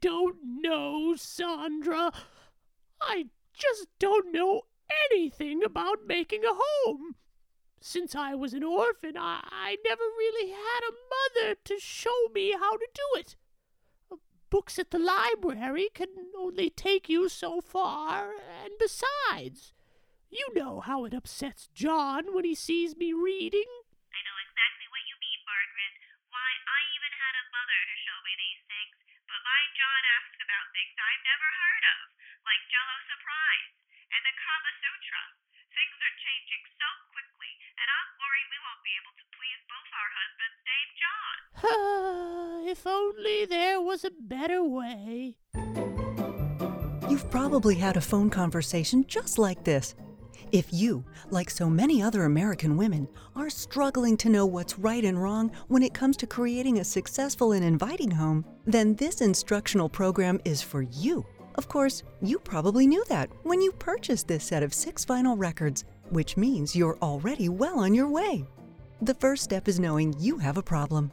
don't know, Sandra. I just don't know anything about making a home. Since I was an orphan, I, I never really had a mother to show me how to do it. Books at the library can only take you so far, and besides, you know how it upsets John when he sees me reading. But my John asks about things I've never heard of, like Jello Surprise and the Kama Sutra. Things are changing so quickly, and I'm worried we won't be able to please both our husbands named John. if only there was a better way. You've probably had a phone conversation just like this. If you, like so many other American women, are struggling to know what's right and wrong when it comes to creating a successful and inviting home, then this instructional program is for you. Of course, you probably knew that when you purchased this set of six vinyl records, which means you're already well on your way. The first step is knowing you have a problem.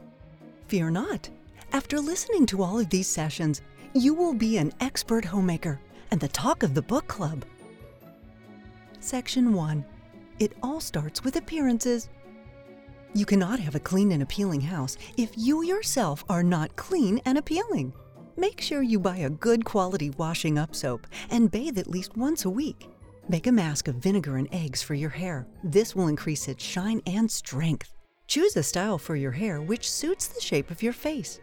Fear not. After listening to all of these sessions, you will be an expert homemaker and the talk of the book club. Section 1 It all starts with appearances. You cannot have a clean and appealing house if you yourself are not clean and appealing. Make sure you buy a good quality washing up soap and bathe at least once a week. Make a mask of vinegar and eggs for your hair. This will increase its shine and strength. Choose a style for your hair which suits the shape of your face.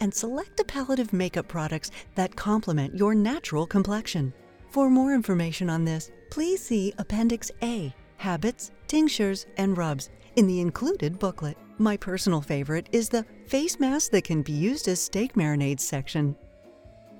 And select a palette of makeup products that complement your natural complexion. For more information on this, please see Appendix A Habits, Tinctures, and Rubs in the included booklet. My personal favorite is the Face Mask that can be used as steak marinades section.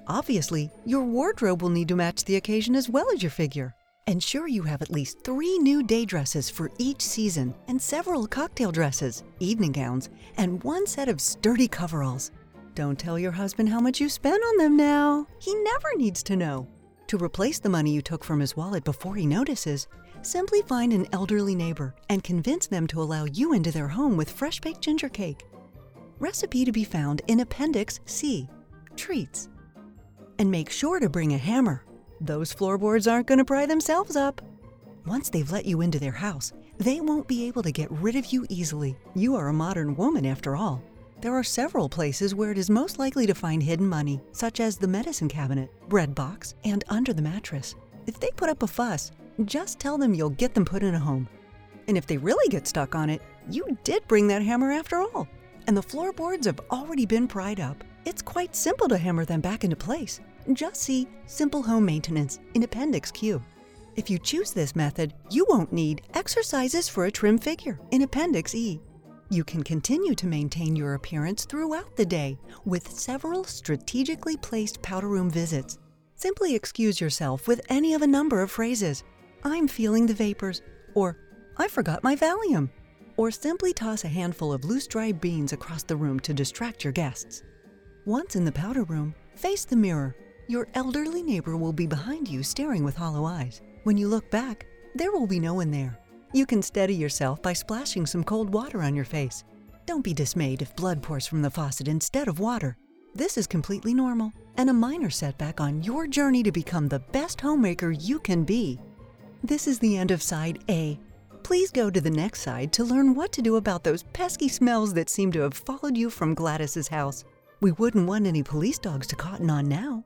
Obviously, your wardrobe will need to match the occasion as well as your figure. Ensure you have at least three new day dresses for each season and several cocktail dresses, evening gowns, and one set of sturdy coveralls. Don't tell your husband how much you spent on them now. He never needs to know. To replace the money you took from his wallet before he notices, simply find an elderly neighbor and convince them to allow you into their home with fresh baked ginger cake. Recipe to be found in Appendix C Treats. And make sure to bring a hammer. Those floorboards aren't going to pry themselves up. Once they've let you into their house, they won't be able to get rid of you easily. You are a modern woman after all. There are several places where it is most likely to find hidden money, such as the medicine cabinet, bread box, and under the mattress. If they put up a fuss, just tell them you'll get them put in a home. And if they really get stuck on it, you did bring that hammer after all. And the floorboards have already been pried up. It's quite simple to hammer them back into place. Just see Simple Home Maintenance in Appendix Q. If you choose this method, you won't need exercises for a trim figure in Appendix E. You can continue to maintain your appearance throughout the day with several strategically placed powder room visits. Simply excuse yourself with any of a number of phrases I'm feeling the vapors, or I forgot my Valium, or simply toss a handful of loose dry beans across the room to distract your guests. Once in the powder room, face the mirror. Your elderly neighbor will be behind you staring with hollow eyes. When you look back, there will be no one there. You can steady yourself by splashing some cold water on your face. Don't be dismayed if blood pours from the faucet instead of water. This is completely normal and a minor setback on your journey to become the best homemaker you can be. This is the end of side A. Please go to the next side to learn what to do about those pesky smells that seem to have followed you from Gladys's house. We wouldn't want any police dogs to cotton on now.